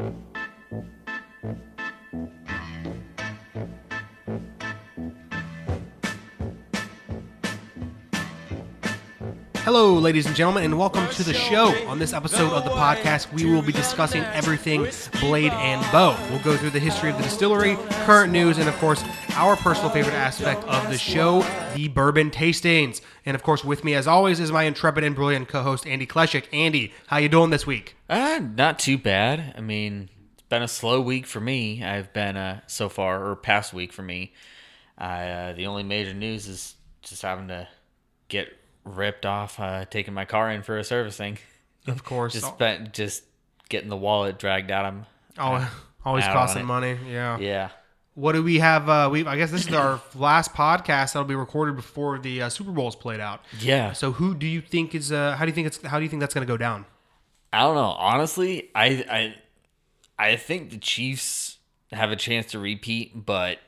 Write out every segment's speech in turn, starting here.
Thank you. Hello, ladies and gentlemen, and welcome to the show. On this episode of the podcast, we will be discussing everything Blade and Bow. We'll go through the history of the distillery, current news, and of course, our personal favorite aspect of the show, the bourbon tastings. And of course, with me, as always, is my intrepid and brilliant co-host Andy Kleshik. Andy, how you doing this week? Uh, not too bad. I mean, it's been a slow week for me. I've been uh, so far, or past week for me. Uh, the only major news is just having to get ripped off uh, taking my car in for a servicing. Of course, Just spent just getting the wallet dragged out of oh, always costing money. Yeah. Yeah. What do we have? Uh, we I guess this is our last podcast that'll be recorded before the uh, Super Bowl is played out. Yeah. So who do you think is? Uh, how do you think it's? How do you think that's going to go down? I don't know. Honestly, I I I think the Chiefs have a chance to repeat, but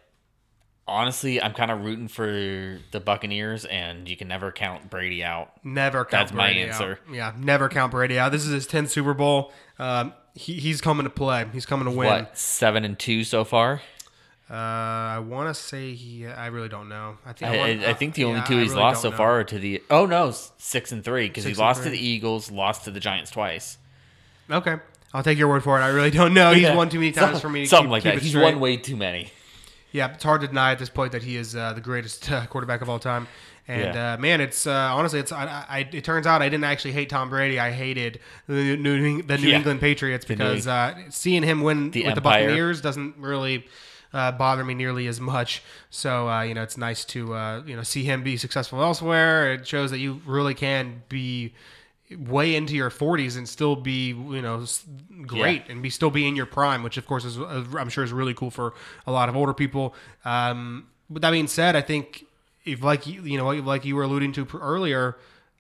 honestly, I'm kind of rooting for the Buccaneers, and you can never count Brady out. Never count That's my Brady answer. Out. Yeah, never count Brady out. This is his 10th Super Bowl. Um, he, he's coming to play. He's coming to win. What seven and two so far? Uh, I want to say he. I really don't know. I think. I, want- I, I think the only yeah, two he's really lost so know. far are to the oh no six and three because he lost to the Eagles, lost to the Giants twice. Okay, I'll take your word for it. I really don't know. He's Yeah. won too many times for me to something keep, like keep that. He's straight. won way too many. Yeah, it's hard to deny at this point that he is uh, the greatest uh, quarterback of all time. And Yeah. uh, man, it's uh, honestly, it's I, I, it turns out I didn't actually hate Tom Brady. I hated the New, the New Yeah. England Patriots because uh, seeing him win The with the Buccaneers doesn't really uh, bother me nearly as much. So uh, you know, it's nice to uh, you know see him be successful elsewhere. It shows that you really can be way into your 40s and still be you know great and be still be in your prime which of course is i'm sure is really cool for a lot of older people um, but that being said i think if like you you know like you were alluding to earlier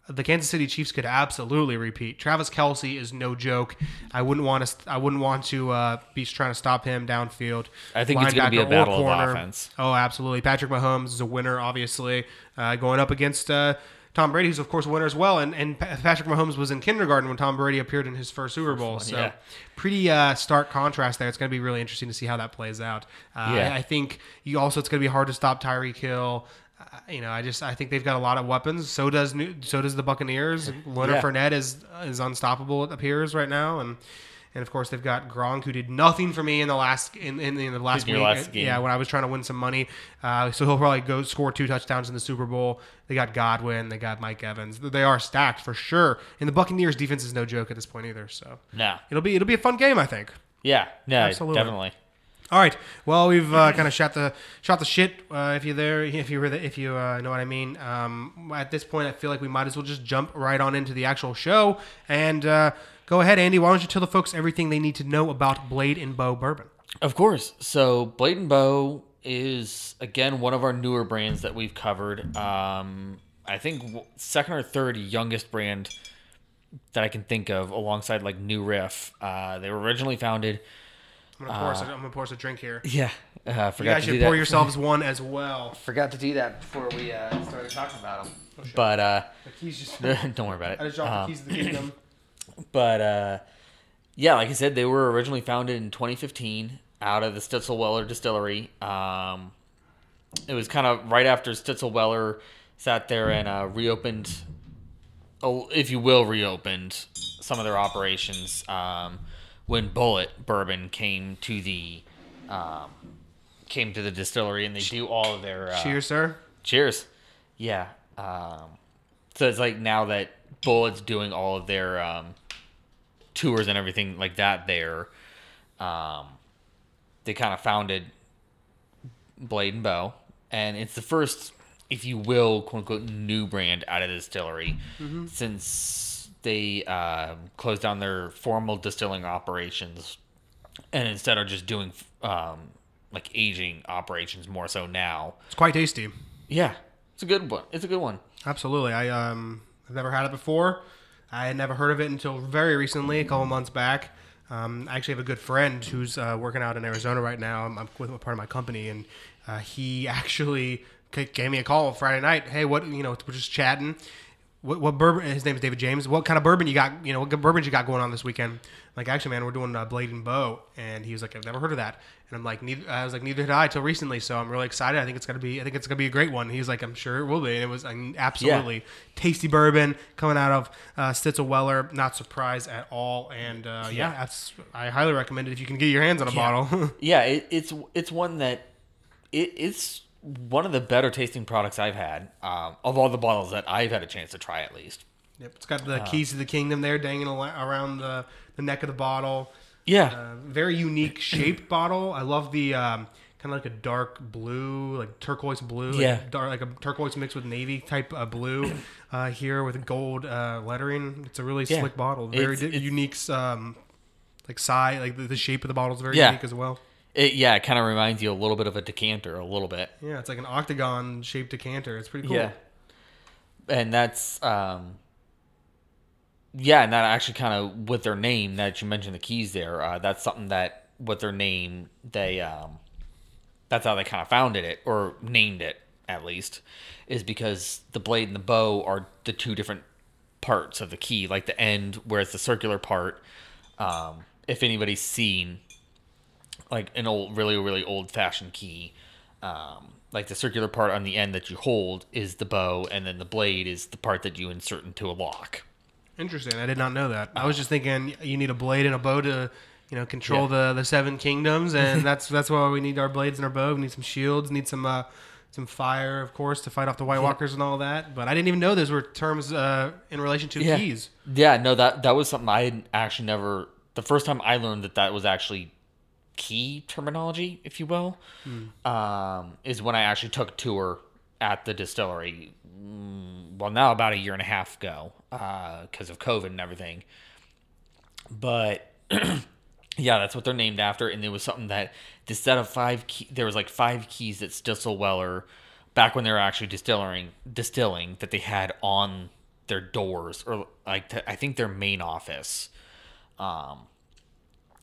the Kansas City Chiefs could absolutely repeat. Travis Kelce is no joke. I wouldn't want to. I wouldn't want to uh, be trying to stop him downfield. I think it's gonna be a battle of corner. offense. Oh, absolutely. Patrick Mahomes is a winner, obviously, uh, going up against uh, Tom Brady, who's of course a winner as well. And and Patrick Mahomes was in kindergarten when Tom Brady appeared in his first Super Bowl. so yeah. pretty uh, stark contrast there. It's going to be really interesting to see how that plays out. Uh, Yeah. I, I think you also it's going to be hard to stop Tyreek Hill. Uh, you know, I just I think they've got a lot of weapons. So does New, so does the Buccaneers. Leonard Yeah. Fournette is is unstoppable. It appears right now, and and of course they've got Gronk, who did nothing for me in the last in, in, in the last In week. last game. Yeah, when I was trying to win some money. Uh, so he'll probably go score two touchdowns in the Super Bowl. They got Godwin, they got Mike Evans. They are stacked for sure. And the Buccaneers defense is no joke at this point either. So No. it'll be it'll be a fun game, I think. Yeah. No. Absolutely. Definitely. All right. Well, we've uh, kind of shot the shot the shit. Uh, if you're there, if you were, if you uh, know what I mean. Um, at this point, I feel like we might as well just jump right on into the actual show and uh, go ahead, Andy. Why don't you tell the folks everything they need to know about Blade and Bow Bourbon? Of course. So Blade and Bow is again one of our newer brands that we've covered. Um, I think second or third youngest brand that I can think of, alongside like New Riff. Uh, they were originally founded. I'm gonna pour us. A, I'm gonna pour us a drink here. Yeah, uh, You forgot guys to do should pour yourselves one as well. forgot to do that before we uh, started talking about them. but uh, The keys just. don't worry about it. I just dropped Um, the keys to the kingdom. But uh, yeah, like I said, they were originally founded in 2015 out of the Stitzelweller distillery. Um, it was kind of right after Stitzelweller sat there and uh, reopened, oh, if you will, reopened some of their operations um, when Bulleit Bourbon came to the um, came to the distillery, and they do all of their uh, Cheers, sir. Cheers. Yeah. Um, so it's like now that Bulleit's doing all of their um, tours and everything like that there, um, they kind of founded Blade and Bow. And it's the first, if you will, quote unquote, new brand out of the distillery since they um, closed down their formal distilling operations and instead are just doing um, like aging operations more so now. It's quite tasty. Yeah, it's a good one. It's a good one. Absolutely. I um I've never had it before. I had never heard of it until very recently, a couple months back. Um, I actually have a good friend who's uh, working out in Arizona right now. I'm, I'm with a part of my company, and uh, he actually gave me a call Friday night. Hey, what you know? We're just chatting. What, what bourbon? His name is David James. What kind of bourbon you got? You know, what good bourbon you got going on this weekend? Like, actually, man, we're doing uh, Blade and Bow, and he was like, I've never heard of that. And I'm like, neither, I was like, neither did I till recently. So I'm really excited. I think it's gonna be, I think it's gonna be a great one. He's like, I'm sure it will be. And it was an absolutely tasty bourbon coming out of uh, Stitzel Weller. Not surprised at all. And uh, yeah. Yeah. that's I highly recommend it if you can get your hands on a bottle. Yeah, it, it's it's one that it, it's one of the better tasting products I've had um, of all the bottles that I've had a chance to try at least. Yep, it's got the keys to the kingdom there dangling around the, the neck of the bottle. Yeah, Uh, very unique shaped bottle. I love the um, kind of like a dark blue, like turquoise blue. like Yeah. dark, like a turquoise mixed with navy type uh, blue uh, here with gold uh, lettering. It's a really Yeah. slick bottle. Very It's- di- it's- unique, um, like size, like the, the shape of the bottle is very Yeah. unique as well. It, yeah, it kind of reminds you a little bit of a decanter, a little bit. Yeah, it's like an octagon shaped decanter. It's pretty cool. Yeah. And that's um yeah, and that actually kind of with their name that you mentioned the keys there, uh, that's something that with their name they um that's how they kind of founded it or named it at least is because the blade and the bow are the two different parts of the key, like the end where it's the circular part. Um, if anybody's seen like an old, really, really old fashioned key. Um, like the circular part on the end that you hold is the bow, and then the blade is the part that you insert into a lock. Interesting. I did not know that. I was just thinking you need a blade and a bow to, you know, control the the seven kingdoms, and that's that's why we need our blades and our bow. We need some shields, need some uh, some fire, of course, to fight off the White Walkers and all that. But I didn't even know those were terms uh, in relation to Yeah. keys. Yeah, no, that that was something I had actually never. The first time I learned that that was actually key terminology, if you will, um, is when I actually took a tour at the distillery. mm, Well, now about a year and a half ago, because of COVID and everything. But yeah, that's what they're named after. And it was something that the set of five key, there was like five keys that Stitzel Weller, back when they were actually distilling, distilling, that they had on their doors or like to, I think their main office. Um,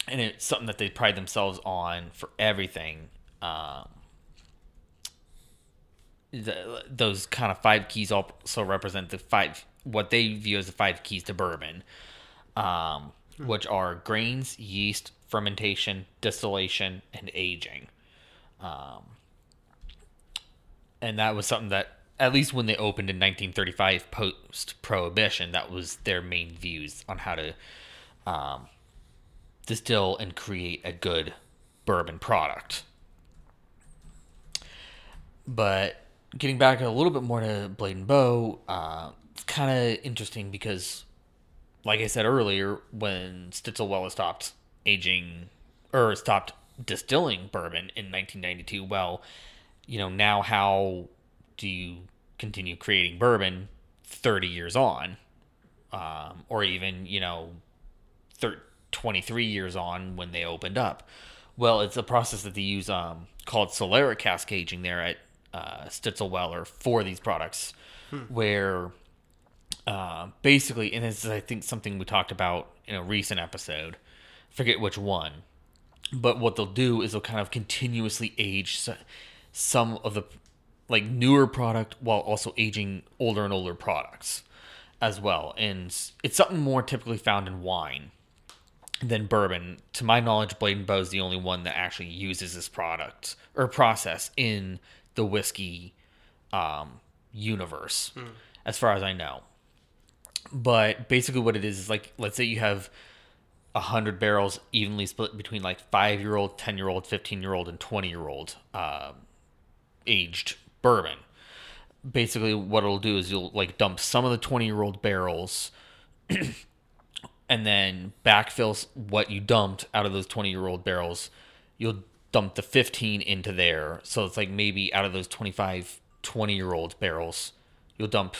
and it's something that they pride themselves on for everything. Um, the, those kind of five keys also represent the five what they view as the five keys to bourbon, um, which are grains, yeast, fermentation, distillation, and aging. Um, and that was something that at least when they opened in 1935 post prohibition that was their main views on how to um, distill and create a good bourbon product. But getting back a little bit more to blade and bow uh, it's kind of interesting because like i said earlier when stitzel weller stopped aging or stopped distilling bourbon in 1992 well you know now how do you continue creating bourbon 30 years on? Um, or even you know thir- 23 years on when they opened up. Well it's a process that they use um, called solera cask aging there at uh, stitzel weller for these products where uh, basically and this is i think something we talked about in a recent episode. Forget which one. But what they'll do is they'll kind of continuously age some of the like newer product while also aging older and older products as well. And it's something more typically found in wine than bourbon. To my knowledge blade and bow is the only one that actually uses this product or process in the whiskey um, universe as far as i know. But basically what it is is like let's say you have a 100 barrels evenly split between like 5 year old 10 year old 15 year old and 20 year old uh, aged bourbon. Basically what it'll do is you'll like dump some of the 20 year old barrels and then backfill what you dumped out of those 20 year old barrels. You'll dump the 15 into there. So it's like maybe out of those 25 20 year old barrels you'll dump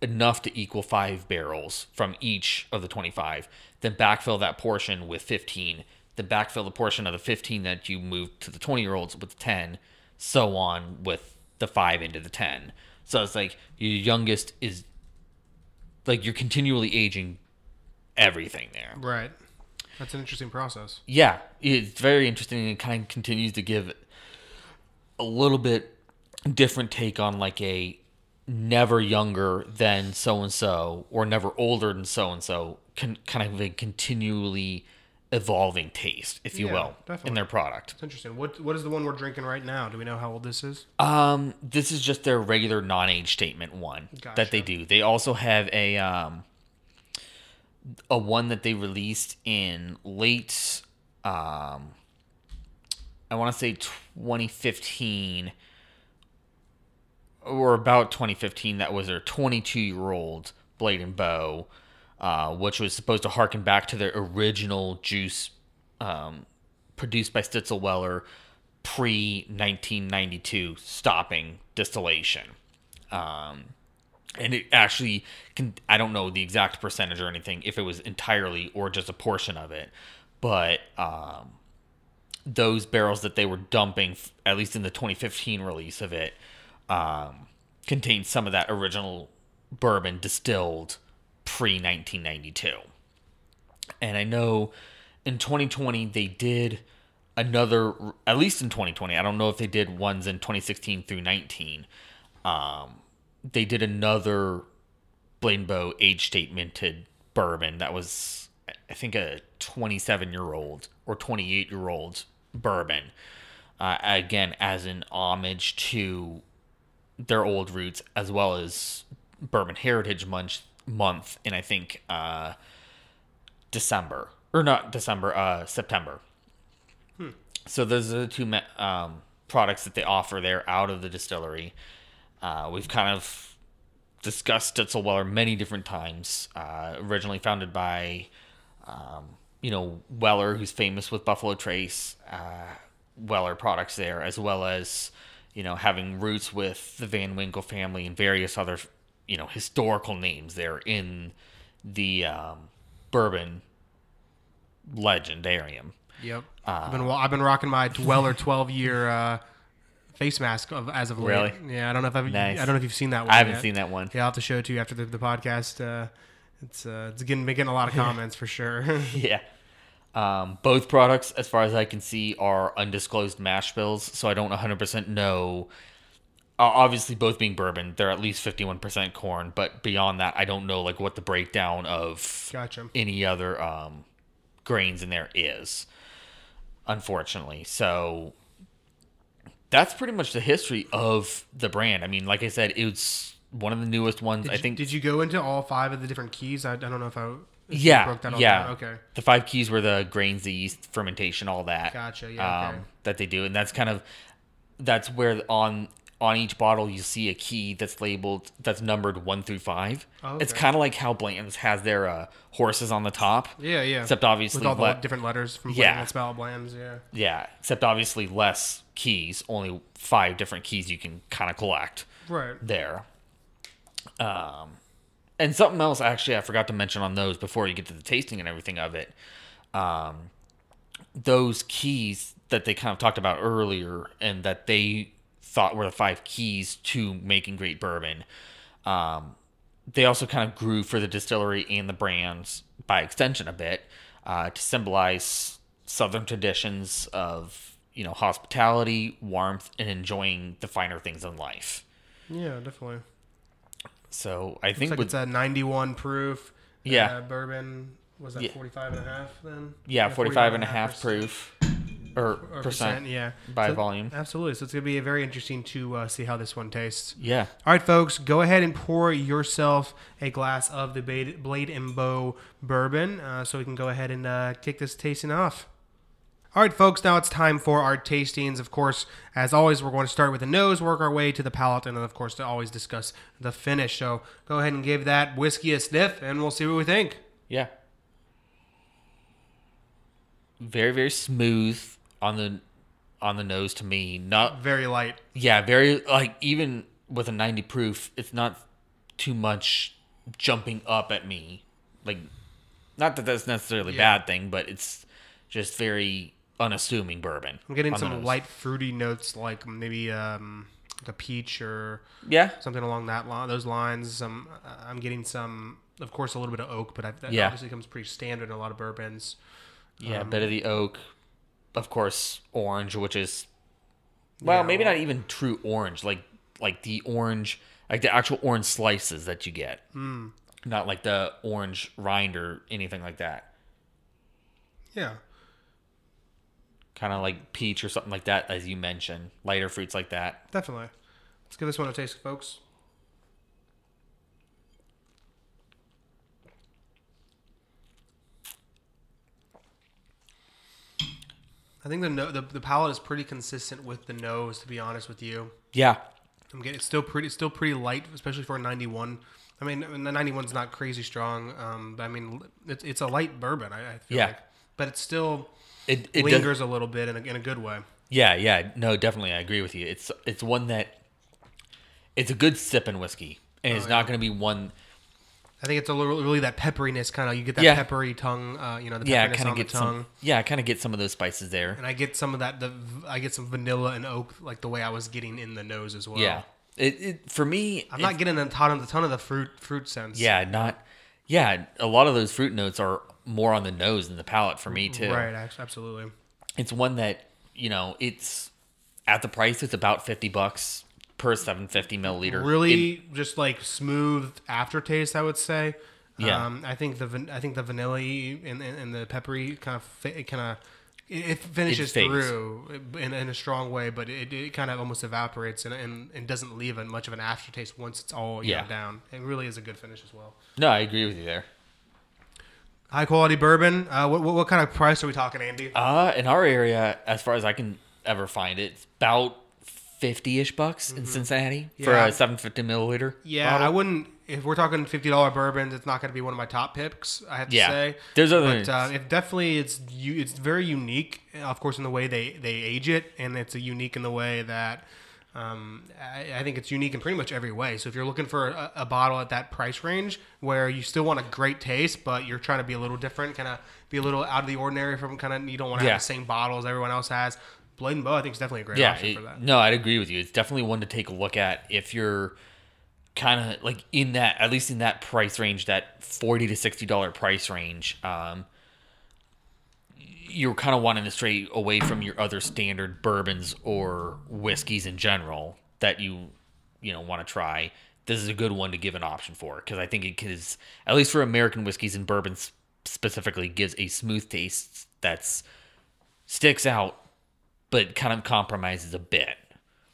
enough to equal five barrels from each of the 25 then backfill that portion with 15 then backfill the portion of the 15 that you moved to the 20 year olds with 10 so on with the 5 into the 10 so it's like your youngest is like you're continually aging everything there Right. That's an interesting process. yeah, it's very interesting and it kind of continues to give a little bit different take on like a never younger than so and so or never older than so and so can kind of a continually evolving taste, if you Yeah, will, definitely. in their product. It's interesting. What what is the one we're drinking right now? Do we know how old this is? Um, this is just their regular non-age statement one that they do. They also have a um a one that they released in late um I want to say 2015 or about 2015 that was their 22 year old blade and bow uh, which was supposed to harken back to their original juice um, produced by Stitzel Weller pre 1992 stopping distillation. Um, and it actually can, I don't know the exact percentage or anything, if it was entirely or just a portion of it, but um, those barrels that they were dumping, at least in the 2015 release of it, um, contained some of that original bourbon distilled pre 1992. And I know in 2020 they did another, at least in 2020. I don't know if they did ones in 2016 through 19. Um, they did another Blade and Bow age statemented bourbon that was, I think, a 27 year old or 28 year old bourbon. Uh, again, as an homage to their old roots, as well as Bourbon Heritage Month, month in I think uh, December or not December, uh, September. So those are the two um, products that they offer there out of the distillery. Uh, we've kind of discussed Stitzelweller many different times. Uh, originally founded by, um, you know, Weller, who's famous with Buffalo Trace, uh, Weller products there, as well as, you know, having roots with the Van Winkle family and various other, you know, historical names there in the um, bourbon legendarium. Yep. Uh, I've been I've been rocking my Dweller 12 year uh, face mask of, as of late. Really? Yeah. I don't know if I've Nice. I don't know if you've seen that one. I haven't yet. seen that one. Yeah, I'll have to show it to you after the, the podcast. Uh, it's uh, it's getting getting a lot of comments for sure. Yeah. Um, both products, as far as I can see, are undisclosed mash bills, so I don't 100% know. Uh, obviously, both being bourbon, they're at least 51% corn, but beyond that, I don't know like what the breakdown of gotcha. any other um, grains in there is. Unfortunately, so that's pretty much the history of the brand. I mean, like I said, it's one of the newest ones. Did I you- think Did you go into all five of the different keys? I, I don't know if I if yeah, broke that all yeah. down. Okay. The five keys were the grains, the yeast, fermentation, all that. Gotcha, yeah, okay. Um, that they do, and that's kind of that's where on on each bottle you see a key that's labeled that's numbered one through five. Oh, It's kind of like how Blanton's has their uh, horses on the top. Yeah, yeah. Except obviously with all the le- different letters from Yeah. yeah. spell Blams. Yeah. Yeah, except obviously less keys, only five different keys you can kind of collect Right. there. Um, and something else actually I forgot to mention on those before you get to the tasting and everything of it. Um, those keys that they kind of talked about earlier and that they thought were the five keys to making great bourbon. Um, they also kind of grew for the distillery and the brands by extension a bit uh, to symbolize southern traditions of you know hospitality, warmth, and enjoying the finer things in life. Yeah, definitely. So I Looks think like with it's a 91 proof. Yeah. Uh, bourbon. Was that Yeah. 45 and a half then? yeah, 45 and a 45.5% half proof or, or percent. Yeah. by So- volume. Absolutely. So it's going to be very interesting to uh, see how this one tastes. Yeah. All right, folks, go ahead and pour yourself a glass of the Blade, Blade and Bow bourbon uh, so we can go ahead and uh, kick this tasting off. All right, folks, now it's time for our tastings. Of course, as always, we're going to start with the nose, work our way to the palate, and then, of course, to always discuss the finish. So go ahead and give that whiskey a sniff, and we'll see what we think. Yeah. Very very smooth on the on the nose to me. Not Very light. yeah, very like even with a 90 proof, it's not too much jumping up at me. Like not that that's necessarily a bad thing, but it's just very unassuming bourbon. I'm getting some light fruity notes, like maybe um, like a peach or Yeah. something along that line, those lines. Some uh, I'm getting some, of course, a little bit of oak, but I, that Yeah. obviously comes pretty standard in a lot of bourbons. Yeah, Um, a bit of the oak, of course, orange, which is well, maybe not even true orange, like like the orange like the actual orange slices that you get, hmm. not like the orange rind or anything like that. Yeah. Kind of like peach or something like that, as you mentioned, lighter fruits like that. Definitely. Let's give this one a taste, folks. I think the, no, the the palate is pretty consistent with the nose. To be honest with you, Yeah, I'm getting it's still pretty it's still pretty light, especially for a 91. I mean, the 91's not crazy strong, um, but I mean, it's it's a light bourbon. I, I feel Yeah. like, but it still it it does, lingers a little bit in a, in a good way. Yeah, yeah, no, definitely, I agree with you. It's it's one that it's a good sip sipping whiskey, and it's not going to be one. I think it's a little really that pepperiness kind of. You get that Yeah. peppery tongue, uh, you know, the Yeah, pepperiness kind on of the get tongue. some. Yeah, I kind of get some of those spices there. And I get some of that. The I get some vanilla and oak, like the way I was getting in the nose as well. Yeah, it, it for me. I'm not getting a ton of a ton of the fruit fruit sense. Yeah, not. Yeah, a lot of those fruit notes are more on the nose than the palate for me too. right. Absolutely. It's one that you know it's at the price. It's about fifty bucks per seven fifty milliliter. Really, just like smooth aftertaste. I would say. Yeah. Um, I think the van- I think the vanilla and, and, and the peppery kind of it kind of it, it finishes fades. through in, in a strong way, but it, it kind of almost evaporates and, and, and doesn't leave a, much of an aftertaste once it's all know, Yeah. down. It really is a good finish as well. No, I agree with you there. High quality bourbon. Uh, what, what what kind of price are we talking, Andy? Uh, in our area, as far as I can ever find it, it's about fifty ish bucks in Cincinnati for Mm-hmm. Yeah. a seven fifty milliliter. Yeah, I wouldn't. If we're talking fifty dollar bourbons, it's not going to be one of my top picks. I have to Yeah. say. There's other- but uh, it definitely it's. It's very unique, of course, in the way they they age it, and it's a unique in the way that. Um, I, I think it's unique in pretty much every way. So if you're looking for a, a bottle at that price range where you still want a great taste, but you're trying to be a little different, kind of be a little out of the ordinary from kind of you don't want to Yeah. have the same bottles everyone else has. Blade and Bow, I think is definitely a great Yeah, option it- for that. no, I'd agree with you. It's definitely one to take a look at if you're kind of like in that, at least in that price range, that forty to sixty dollar price range. Um, you're kind of wanting to stray away from your other standard bourbons or whiskeys in general that you you know want to try. This is a good one to give an option for because I think it gives, at least for American whiskeys and bourbons specifically, gives a smooth taste that's sticks out, but kind of compromises a bit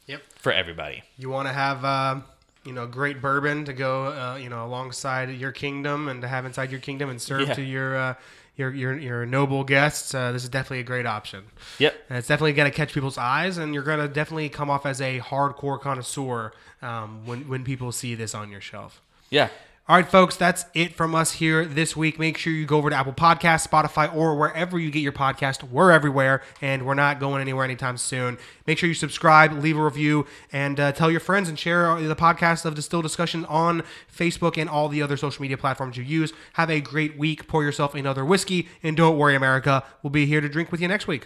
Yep. for everybody. you want to have uh, you know great bourbon to go uh, you know alongside your kingdom and to have inside your kingdom and serve Yeah. to your uh, your your your noble guests. Uh, this is definitely a great option. Yep. And it's definitely going to catch people's eyes, and you're going to definitely come off as a hardcore connoisseur um, when when people see this on your shelf. Yeah. All right, folks, that's it from us here this week. Make sure you go over to Apple Podcasts, Spotify, or wherever you get your podcast. We're everywhere, and we're not going anywhere anytime soon. Make sure you subscribe, leave a review, and uh, tell your friends and share the podcast of Distilled Discussion on Facebook and all the other social media platforms you use. Have a great week. Pour yourself another whiskey, and don't worry, America. We'll be here to drink with you next week.